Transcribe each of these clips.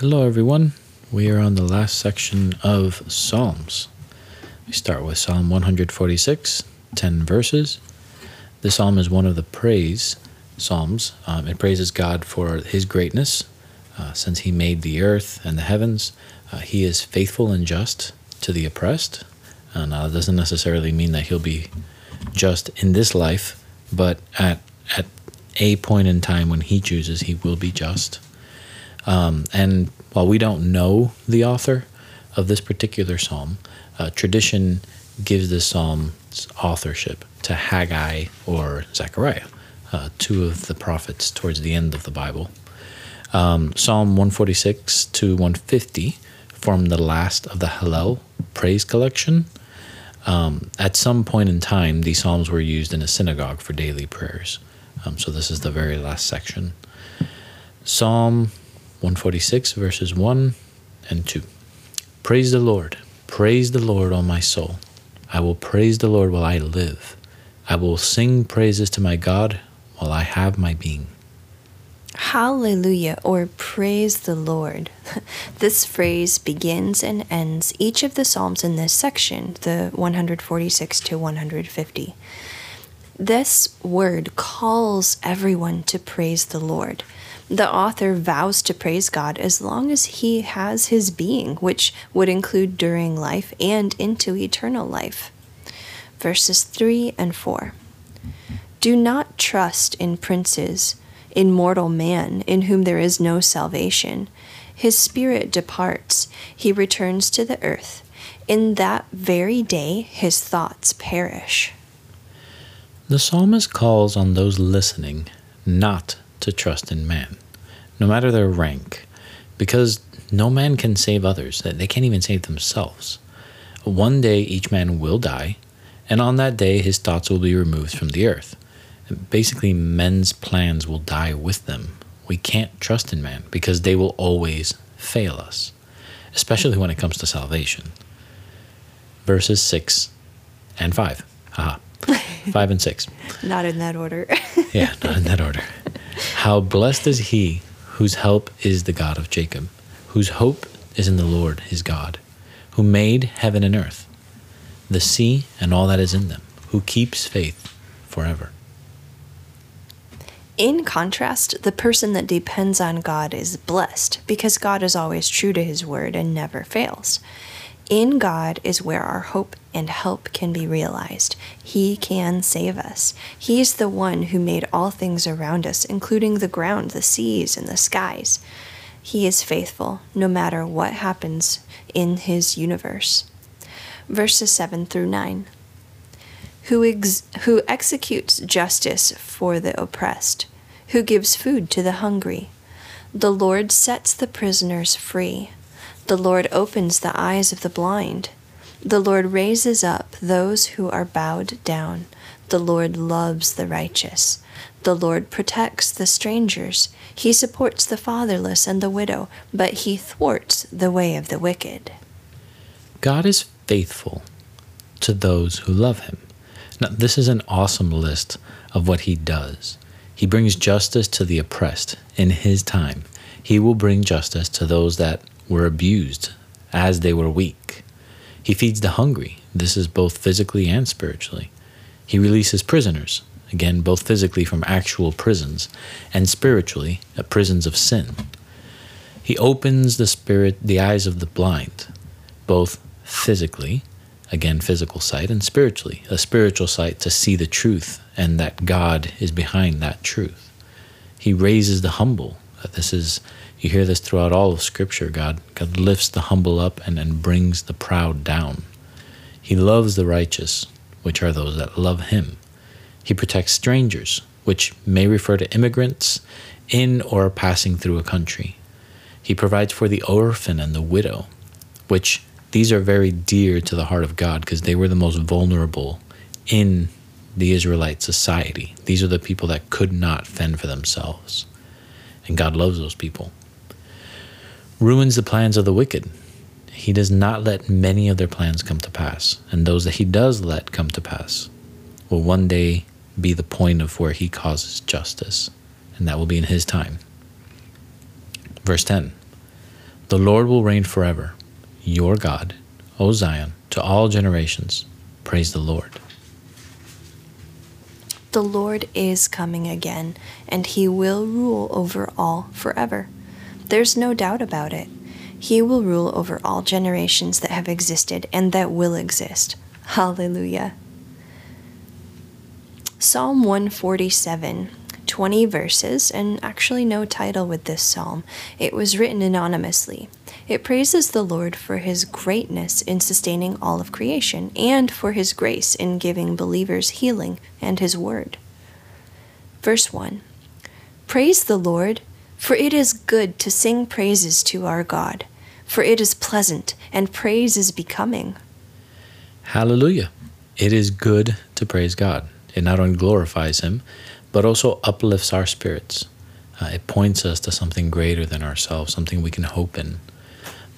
Hello, everyone. We are on the last section of Psalms. We start with Psalm 146, 10 verses. This psalm is one of the praise psalms. Um, it praises God for his greatness. Uh, since he made the earth and the heavens, uh, he is faithful and just to the oppressed. And uh, that doesn't necessarily mean that he'll be just in this life, but at, at a point in time when he chooses, he will be just. Um, and while we don't know the author of this particular psalm, uh, tradition gives this psalm's authorship to Haggai or Zechariah, uh, two of the prophets towards the end of the Bible. Um, psalm 146 to 150 form the last of the Hallel praise collection. Um, at some point in time, these psalms were used in a synagogue for daily prayers. Um, so this is the very last section. Psalm 146, verses 1 and 2. Praise the Lord. Praise the Lord, O my soul. I will praise the Lord while I live. I will sing praises to my God while I have my being. Hallelujah, or praise the Lord. this phrase begins and ends each of the Psalms in this section, the 146 to 150. This word calls everyone to praise the Lord. The author vows to praise God as long as he has his being, which would include during life and into eternal life. Verses 3 and 4. Do not trust in princes, in mortal man, in whom there is no salvation. His spirit departs, he returns to the earth. In that very day, his thoughts perish. The psalmist calls on those listening not to trust in man, no matter their rank, because no man can save others, that they can't even save themselves. One day each man will die, and on that day his thoughts will be removed from the earth. Basically, men's plans will die with them. We can't trust in man because they will always fail us, especially when it comes to salvation. Verses 6 and 5. Haha. 5 and 6. Not in that order. yeah, not in that order. How blessed is he whose help is the God of Jacob, whose hope is in the Lord his God, who made heaven and earth, the sea and all that is in them, who keeps faith forever. In contrast, the person that depends on God is blessed because God is always true to his word and never fails. In God is where our hope and help can be realized. He can save us. He is the one who made all things around us, including the ground, the seas, and the skies. He is faithful no matter what happens in his universe. Verses 7 through 9. Who, ex- who executes justice for the oppressed, who gives food to the hungry. The Lord sets the prisoners free. The Lord opens the eyes of the blind. The Lord raises up those who are bowed down. The Lord loves the righteous. The Lord protects the strangers. He supports the fatherless and the widow, but he thwarts the way of the wicked. God is faithful to those who love him. Now, this is an awesome list of what he does. He brings justice to the oppressed in his time. He will bring justice to those that were abused as they were weak. He feeds the hungry. This is both physically and spiritually. He releases prisoners, again, both physically from actual prisons and spiritually, at prisons of sin. He opens the spirit, the eyes of the blind, both physically, again, physical sight, and spiritually, a spiritual sight to see the truth and that God is behind that truth. He raises the humble. Uh, this is you hear this throughout all of Scripture. God, God lifts the humble up and, and brings the proud down. He loves the righteous, which are those that love Him. He protects strangers, which may refer to immigrants in or passing through a country. He provides for the orphan and the widow, which these are very dear to the heart of God because they were the most vulnerable in the Israelite society. These are the people that could not fend for themselves. And God loves those people ruins the plans of the wicked. He does not let many of their plans come to pass, and those that he does let come to pass will one day be the point of where he causes justice, and that will be in his time. Verse 10 The Lord will reign forever, your God, O Zion, to all generations. Praise the Lord. The Lord is coming again, and he will rule over all forever. There's no doubt about it. He will rule over all generations that have existed and that will exist. Hallelujah. Psalm 147, 20 verses, and actually no title with this psalm. It was written anonymously. It praises the Lord for his greatness in sustaining all of creation and for his grace in giving believers healing and his word. Verse 1 Praise the Lord, for it is good to sing praises to our God, for it is pleasant, and praise is becoming. Hallelujah. It is good to praise God. It not only glorifies Him, but also uplifts our spirits. Uh, it points us to something greater than ourselves, something we can hope in.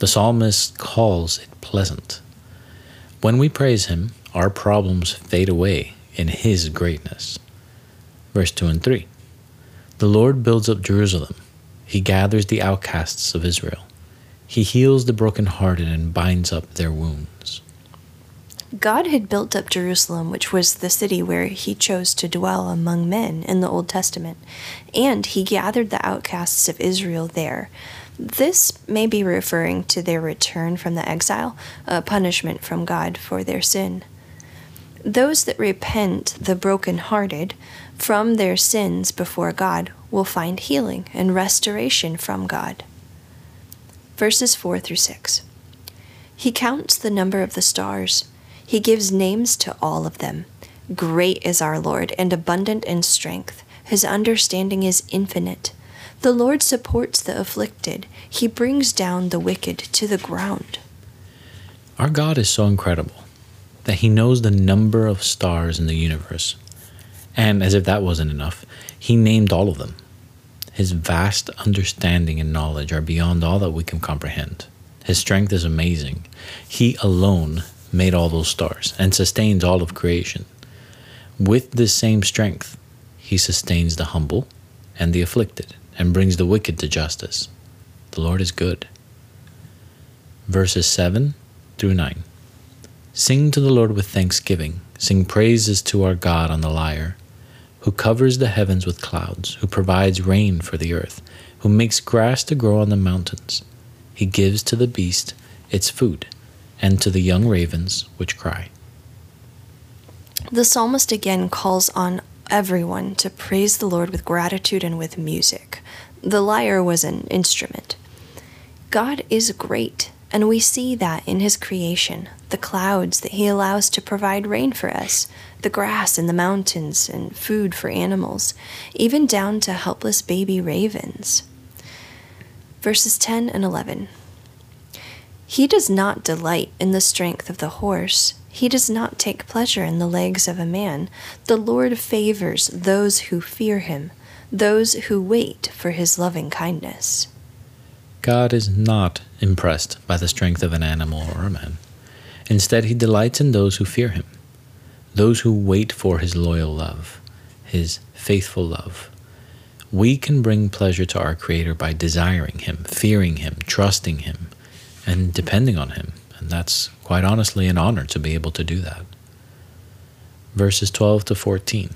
The psalmist calls it pleasant. When we praise him, our problems fade away in his greatness. Verse 2 and 3 The Lord builds up Jerusalem, he gathers the outcasts of Israel, he heals the brokenhearted and binds up their wounds. God had built up Jerusalem, which was the city where he chose to dwell among men in the Old Testament, and he gathered the outcasts of Israel there this may be referring to their return from the exile, a punishment from God for their sin. Those that repent, the broken-hearted, from their sins before God will find healing and restoration from God. Verses 4 through 6. He counts the number of the stars. He gives names to all of them. Great is our Lord and abundant in strength. His understanding is infinite. The Lord supports the afflicted, He brings down the wicked to the ground. Our God is so incredible that He knows the number of stars in the universe. And as if that wasn't enough, He named all of them. His vast understanding and knowledge are beyond all that we can comprehend. His strength is amazing. He alone made all those stars and sustains all of creation. With this same strength, He sustains the humble and the afflicted and brings the wicked to justice. The Lord is good. Verses 7 through 9. Sing to the Lord with thanksgiving, sing praises to our God on the lyre, who covers the heavens with clouds, who provides rain for the earth, who makes grass to grow on the mountains. He gives to the beast its food, and to the young ravens which cry. The psalmist again calls on everyone to praise the Lord with gratitude and with music. The lyre was an instrument. God is great, and we see that in His creation the clouds that He allows to provide rain for us, the grass in the mountains, and food for animals, even down to helpless baby ravens. Verses 10 and 11. He does not delight in the strength of the horse he does not take pleasure in the legs of a man. The Lord favors those who fear him, those who wait for his loving kindness. God is not impressed by the strength of an animal or a man. Instead, he delights in those who fear him, those who wait for his loyal love, his faithful love. We can bring pleasure to our Creator by desiring him, fearing him, trusting him, and depending on him. And that's quite honestly an honor to be able to do that. Verses 12 to 14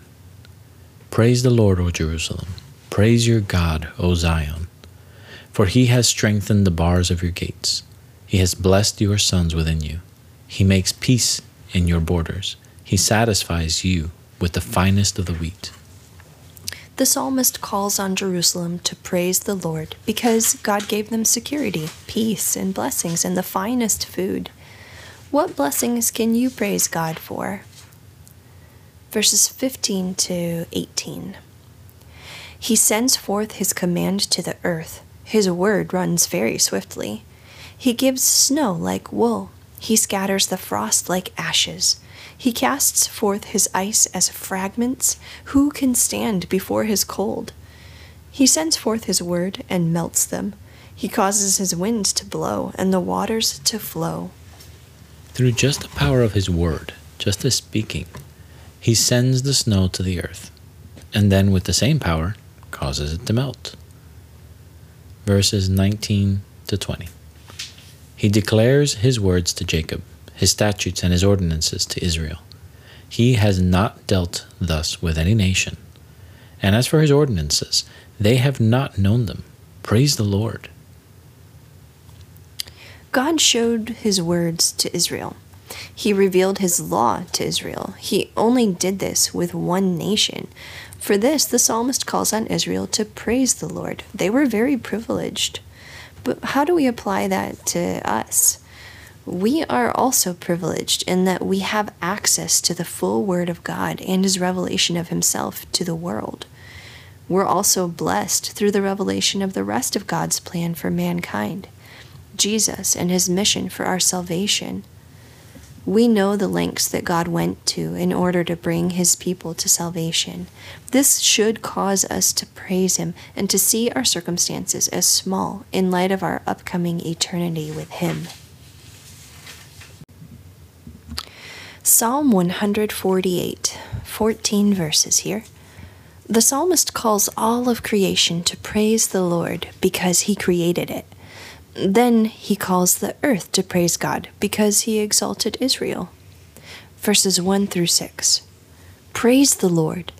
Praise the Lord, O Jerusalem. Praise your God, O Zion. For he has strengthened the bars of your gates. He has blessed your sons within you. He makes peace in your borders. He satisfies you with the finest of the wheat. The psalmist calls on Jerusalem to praise the Lord because God gave them security, peace, and blessings and the finest food. What blessings can you praise God for? Verses 15 to 18. He sends forth his command to the earth. His word runs very swiftly. He gives snow like wool. He scatters the frost like ashes. He casts forth his ice as fragments. Who can stand before his cold? He sends forth his word and melts them. He causes his winds to blow and the waters to flow. Through just the power of his word, just as speaking, he sends the snow to the earth, and then with the same power causes it to melt. Verses 19 to 20. He declares his words to Jacob, his statutes and his ordinances to Israel. He has not dealt thus with any nation. And as for his ordinances, they have not known them. Praise the Lord. God showed his words to Israel. He revealed his law to Israel. He only did this with one nation. For this, the psalmist calls on Israel to praise the Lord. They were very privileged. But how do we apply that to us? We are also privileged in that we have access to the full Word of God and His revelation of Himself to the world. We're also blessed through the revelation of the rest of God's plan for mankind Jesus and His mission for our salvation. We know the lengths that God went to in order to bring his people to salvation. This should cause us to praise him and to see our circumstances as small in light of our upcoming eternity with him. Psalm 148, 14 verses here. The psalmist calls all of creation to praise the Lord because he created it. Then he calls the earth to praise God because he exalted Israel. Verses 1 through 6. Praise the Lord.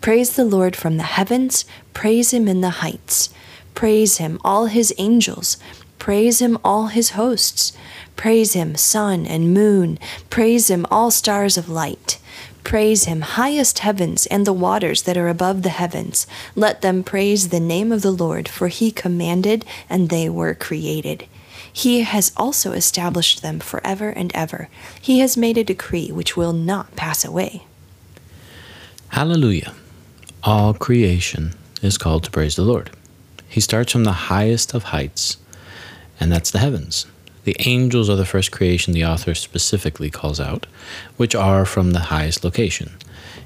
Praise the Lord from the heavens. Praise him in the heights. Praise him, all his angels. Praise him, all his hosts. Praise him, sun and moon. Praise him, all stars of light. Praise him, highest heavens and the waters that are above the heavens. Let them praise the name of the Lord, for he commanded, and they were created. He has also established them forever and ever. He has made a decree which will not pass away. Hallelujah. All creation is called to praise the Lord. He starts from the highest of heights, and that's the heavens. The angels are the first creation the author specifically calls out, which are from the highest location.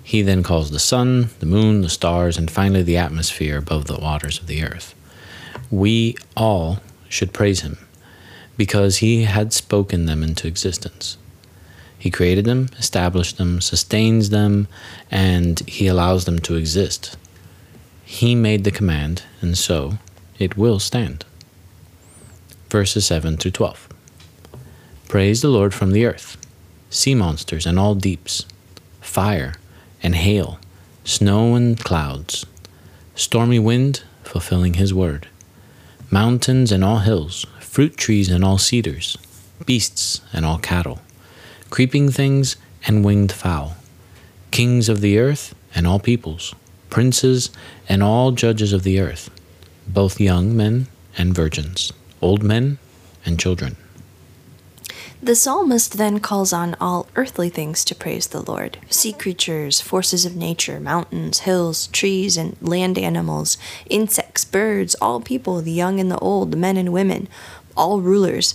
He then calls the sun, the moon, the stars, and finally the atmosphere above the waters of the earth. We all should praise him because he had spoken them into existence. He created them, established them, sustains them, and he allows them to exist. He made the command, and so it will stand verses 7 through 12. Praise the Lord from the earth, sea monsters and all deeps, fire and hail, snow and clouds, stormy wind fulfilling his word, mountains and all hills, fruit trees and all cedars, beasts and all cattle, creeping things and winged fowl, kings of the earth and all peoples, princes and all judges of the earth, both young men and virgins old men and children. The psalmist then calls on all earthly things to praise the Lord sea creatures, forces of nature, mountains, hills, trees, and land animals, insects, birds, all people, the young and the old, men and women, all rulers.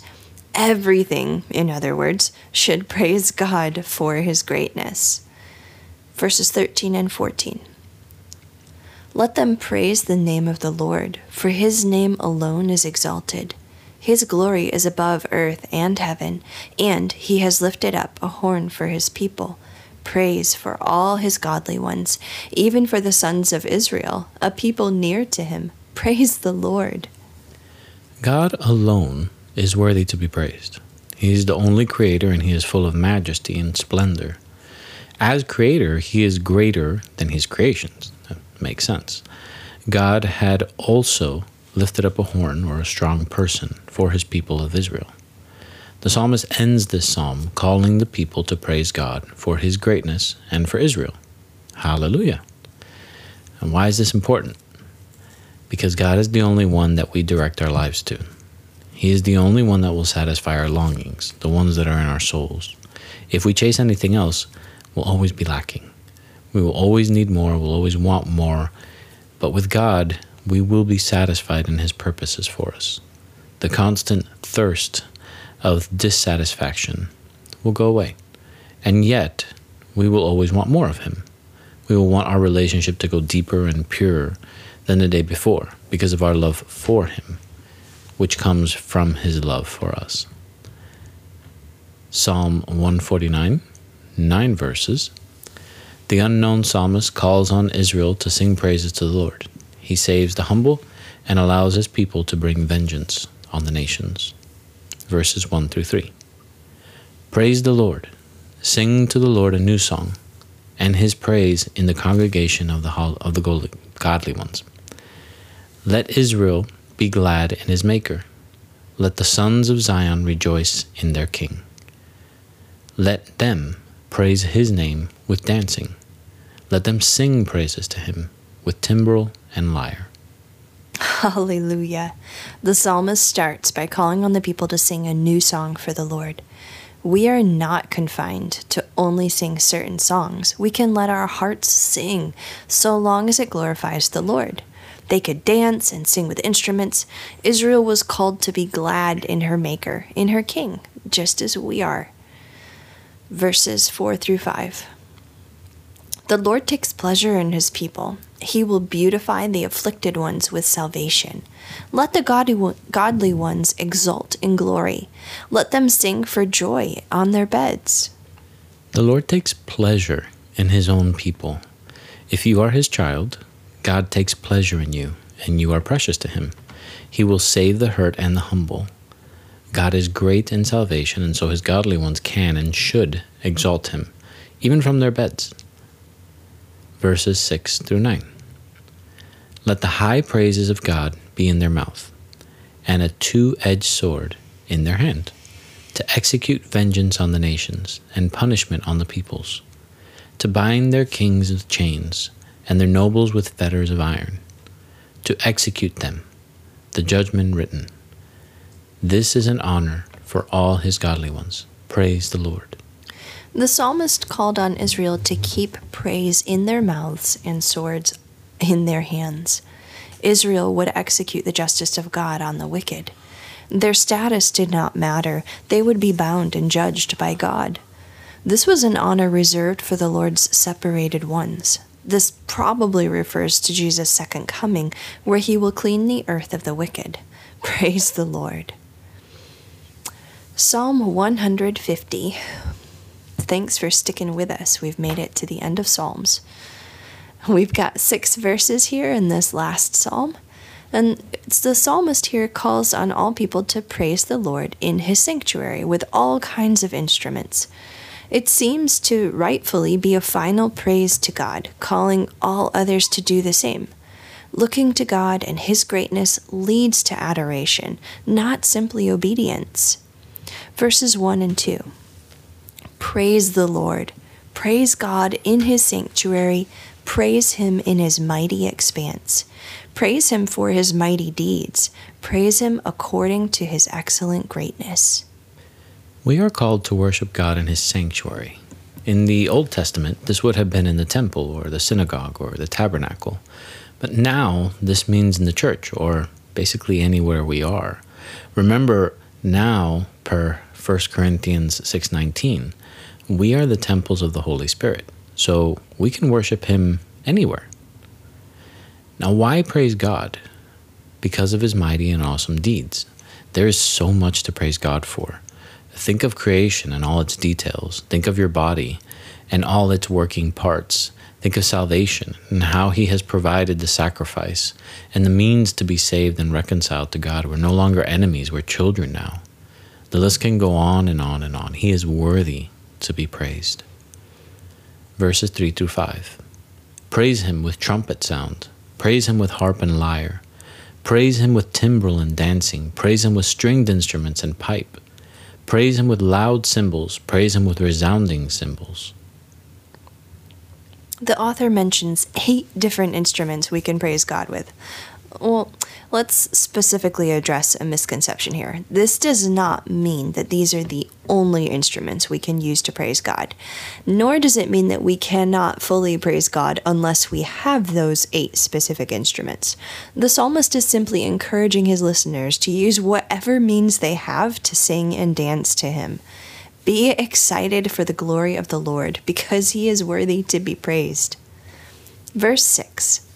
Everything, in other words, should praise God for his greatness. Verses 13 and 14. Let them praise the name of the Lord, for his name alone is exalted. His glory is above earth and heaven, and he has lifted up a horn for his people. Praise for all his godly ones, even for the sons of Israel, a people near to him. Praise the Lord. God alone is worthy to be praised. He is the only creator, and he is full of majesty and splendor. As creator, he is greater than his creations makes sense. God had also lifted up a horn or a strong person for his people of Israel. The psalmist ends this psalm calling the people to praise God for his greatness and for Israel. Hallelujah. And why is this important? Because God is the only one that we direct our lives to. He is the only one that will satisfy our longings, the ones that are in our souls. If we chase anything else, we'll always be lacking. We will always need more, we'll always want more. But with God, we will be satisfied in His purposes for us. The constant thirst of dissatisfaction will go away. And yet, we will always want more of Him. We will want our relationship to go deeper and purer than the day before because of our love for Him, which comes from His love for us. Psalm 149, 9 verses. The unknown psalmist calls on Israel to sing praises to the Lord. He saves the humble and allows his people to bring vengeance on the nations. verses 1 through 3. Praise the Lord. Sing to the Lord a new song, and his praise in the congregation of the, of the godly ones. Let Israel be glad in his Maker. Let the sons of Zion rejoice in their King. Let them praise his name with dancing. Let them sing praises to him with timbrel and lyre. Hallelujah. The psalmist starts by calling on the people to sing a new song for the Lord. We are not confined to only sing certain songs. We can let our hearts sing so long as it glorifies the Lord. They could dance and sing with instruments. Israel was called to be glad in her Maker, in her King, just as we are. Verses 4 through 5. The Lord takes pleasure in his people. He will beautify the afflicted ones with salvation. Let the godly ones exult in glory. Let them sing for joy on their beds. The Lord takes pleasure in his own people. If you are his child, God takes pleasure in you, and you are precious to him. He will save the hurt and the humble. God is great in salvation, and so his godly ones can and should exalt him, even from their beds. Verses 6 through 9. Let the high praises of God be in their mouth, and a two edged sword in their hand, to execute vengeance on the nations, and punishment on the peoples, to bind their kings with chains and their nobles with fetters of iron, to execute them, the judgment written. This is an honor for all his godly ones. Praise the Lord. The psalmist called on Israel to keep praise in their mouths and swords in their hands. Israel would execute the justice of God on the wicked. Their status did not matter, they would be bound and judged by God. This was an honor reserved for the Lord's separated ones. This probably refers to Jesus' second coming, where he will clean the earth of the wicked. Praise the Lord. Psalm 150. Thanks for sticking with us. We've made it to the end of Psalms. We've got six verses here in this last psalm. And the psalmist here calls on all people to praise the Lord in his sanctuary with all kinds of instruments. It seems to rightfully be a final praise to God, calling all others to do the same. Looking to God and His greatness leads to adoration, not simply obedience. Verses 1 and 2 Praise the Lord. Praise God in His sanctuary. Praise Him in His mighty expanse. Praise Him for His mighty deeds. Praise Him according to His excellent greatness. We are called to worship God in His sanctuary. In the Old Testament, this would have been in the temple or the synagogue or the tabernacle. But now, this means in the church or basically anywhere we are. Remember, now, per 1 Corinthians 6:19, we are the temples of the Holy Spirit. So we can worship Him anywhere. Now, why praise God? Because of His mighty and awesome deeds. There is so much to praise God for. Think of creation and all its details. Think of your body and all its working parts. Think of salvation and how He has provided the sacrifice and the means to be saved and reconciled to God. We're no longer enemies, we're children now. The list can go on and on and on. He is worthy to be praised. Verses 3 through 5. Praise Him with trumpet sound, praise Him with harp and lyre, praise Him with timbrel and dancing, praise Him with stringed instruments and pipe. Praise him with loud cymbals, praise him with resounding cymbals. The author mentions eight different instruments we can praise God with. Well, let's specifically address a misconception here. This does not mean that these are the only instruments we can use to praise God, nor does it mean that we cannot fully praise God unless we have those eight specific instruments. The psalmist is simply encouraging his listeners to use whatever means they have to sing and dance to him. Be excited for the glory of the Lord, because he is worthy to be praised. Verse 6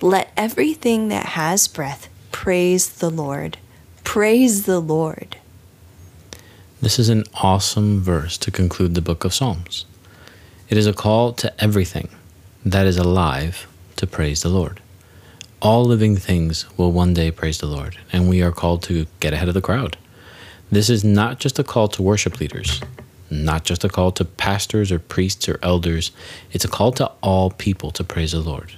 let everything that has breath praise the Lord. Praise the Lord. This is an awesome verse to conclude the book of Psalms. It is a call to everything that is alive to praise the Lord. All living things will one day praise the Lord, and we are called to get ahead of the crowd. This is not just a call to worship leaders, not just a call to pastors or priests or elders. It's a call to all people to praise the Lord.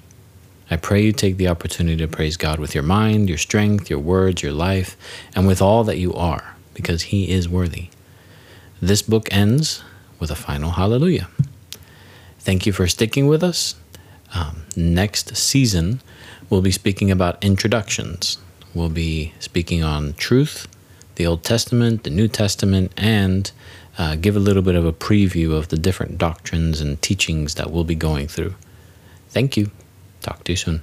I pray you take the opportunity to praise God with your mind, your strength, your words, your life, and with all that you are, because He is worthy. This book ends with a final hallelujah. Thank you for sticking with us. Um, next season, we'll be speaking about introductions. We'll be speaking on truth, the Old Testament, the New Testament, and uh, give a little bit of a preview of the different doctrines and teachings that we'll be going through. Thank you. Talk to you soon.